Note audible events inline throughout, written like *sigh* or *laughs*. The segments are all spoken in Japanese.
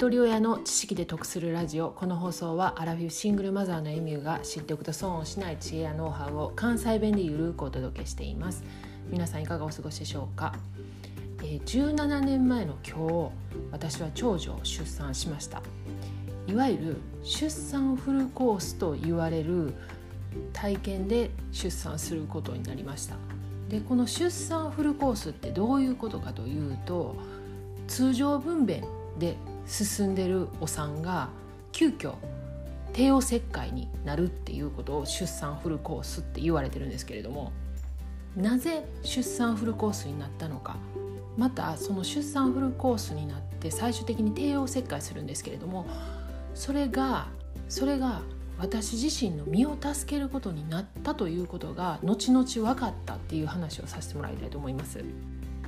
一人親の知識で得するラジオ。この放送はアラフィフシングルマザーのエミューが知っておくと損をしない知恵やノウハウを関西弁でゆるくお届けしています。皆さんいかがお過ごしでしょうか、えー、17年前の今日私は長女を出産しました。いわゆる出産フルコースと言われる体験で出産することになりました。でこの出産フルコースってどういうことかというと通常分娩で進んでるお産が急遽帝王切開になるっていうことを出産フルコースって言われてるんですけれどもなぜ出産フルコースになったのかまたその出産フルコースになって最終的に帝王切開するんですけれどもそれがそれが私自身の身を助けることになったということが後々分かったっていう話をさせてもらいたいと思います。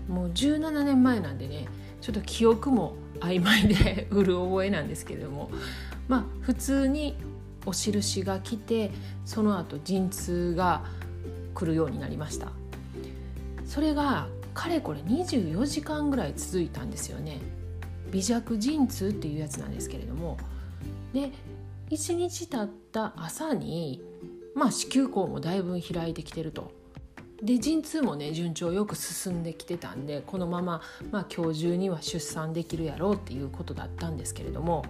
もう17年前なんでねちょっと記憶も曖昧で *laughs* うる覚えなんですけれども。まあ普通にお印が来てその後陣痛が来るようになりました。それがかれこれ24時間ぐらい続いたんですよね。微弱陣痛っていうやつなんですけれども。で1日経った朝にまあ子宮口もだいぶ開いてきてると。で陣痛もね順調よく進んできてたんでこのまま、まあ、今日中には出産できるやろうっていうことだったんですけれども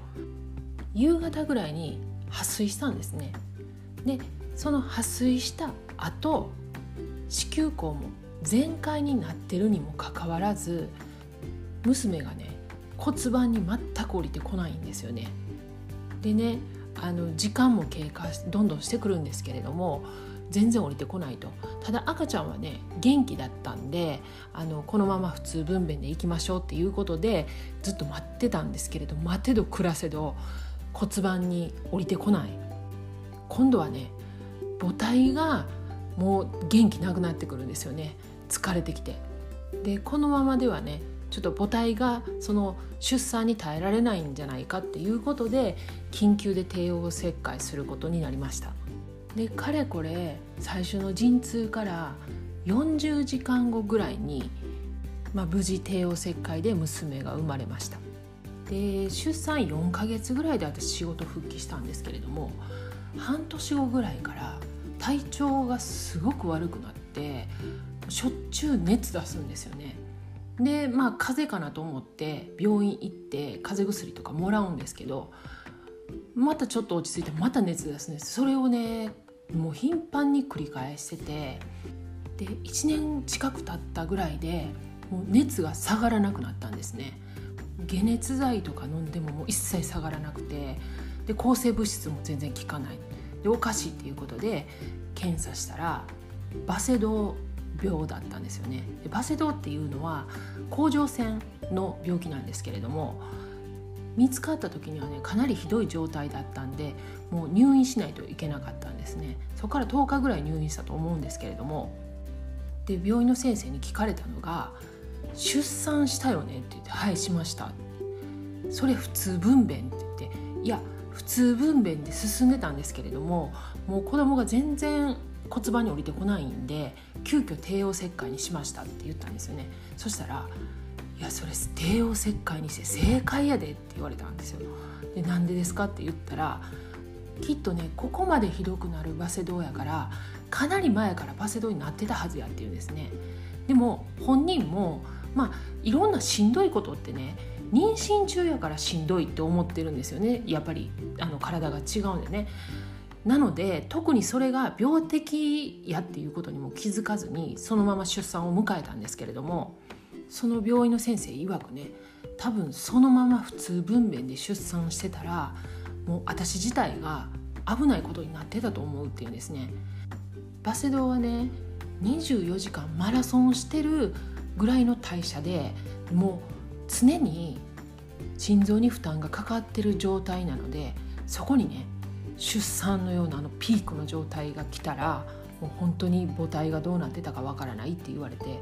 夕方ぐらいに破水したんですね。でその破水した後子宮口も全開になってるにもかかわらず娘がね骨盤に全く降りてこないんですよね。でねあの時間も経過どんどんしてくるんですけれども全然降りてこないと。ただ赤ちゃんはね元気だったんであのこのまま普通分娩で行きましょうっていうことでずっと待ってたんですけれど待てど暮らせど骨盤に降りてこない。今度はね母体がもう元気なくなってくるんですよね。疲れてきて。でこのままではねちょっと母体がその出産に耐えられないんじゃないかっていうことで緊急で帝王切開することになりました。でかれこれ最初の陣痛から40時間後ぐらいに、まあ、無事帝王切開で娘が生まれました。で出産4ヶ月ぐらいで私仕事復帰したんですけれども半年後ぐらいから体調がすごく悪くなってしょっちゅう熱出すんですよね。でまあ風邪かなと思って病院行って風邪薬とかもらうんですけどまたちょっと落ち着いてまた熱出すんです。それをねもう頻繁に繰り返しててで1年近く経ったぐらいでもう熱が下がらなくなったんですね。解熱剤とか飲んでももう一切下がらなくてで抗生物質も全然効かない。でおかしいっていうことで検査したらバセドウ病だったんですよね。でバセドウっていうのは甲状腺の病気なんですけれども見つかった時にはねかなりひどい状態だったんでもう入院しないといけなかったんですね。そこから10日ぐらい入院したと思うんですけれどもで病院の先生に聞かれたのが「出産したよね?」って言って「はいしました」それ普通分娩？って言っていや普通分娩で進んでたんですけれどももう子供が全然骨盤に降りてこないんで急遽帝王切開にしましたって言ったんですよね。そしたらいやそれ帝王切開にして正解やで」って言われたんですよ。でなんでですかって言ったらきっとねここまでひどくなるバセドウやからかなり前からバセドウになってたはずやって言うんですね。でも本人もまあいろんなしんどいことってね妊娠中やからしんどいって思ってるんですよねやっぱりあの体が違うんでね。なので特にそれが病的やっていうことにも気づかずにそのまま出産を迎えたんですけれどもその病院の先生曰くね多分そのまま普通分娩で出産してたらもう私自体が危ないことになってたと思うっていうんですね。バセドウはね24時間マラソンしてるぐらいの代謝でもう常に心臓に負担がかかってる状態なのでそこにね出産のようなあのピークの状態が来たらもう本当に母体がどうなってたかわからないって言われて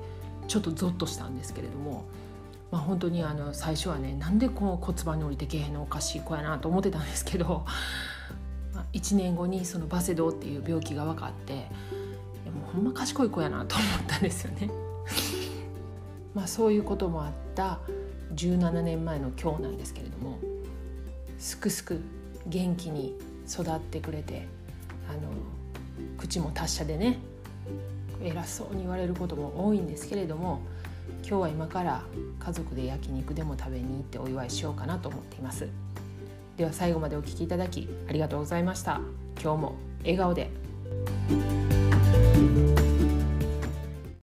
ちょっとゾッとしたんですけれども、まあ、本当にあの最初はねなんでこの骨盤に降りてけへんのおかしい子やなと思ってたんですけど、まあ、1年後にそのバセドウっていう病気が分かってもうほんま賢い子やなと思ったんですよね。*laughs* まあそういうこともあった17年前の今日なんですけれどもすくすく元気に育ってくれてあの口も達者でね偉そうに言われることも多いんですけれども今日は今から家族で焼肉でも食べに行ってお祝いしようかなと思っています。では最後までお聴きいただきありがとうございました。今日も笑顔で。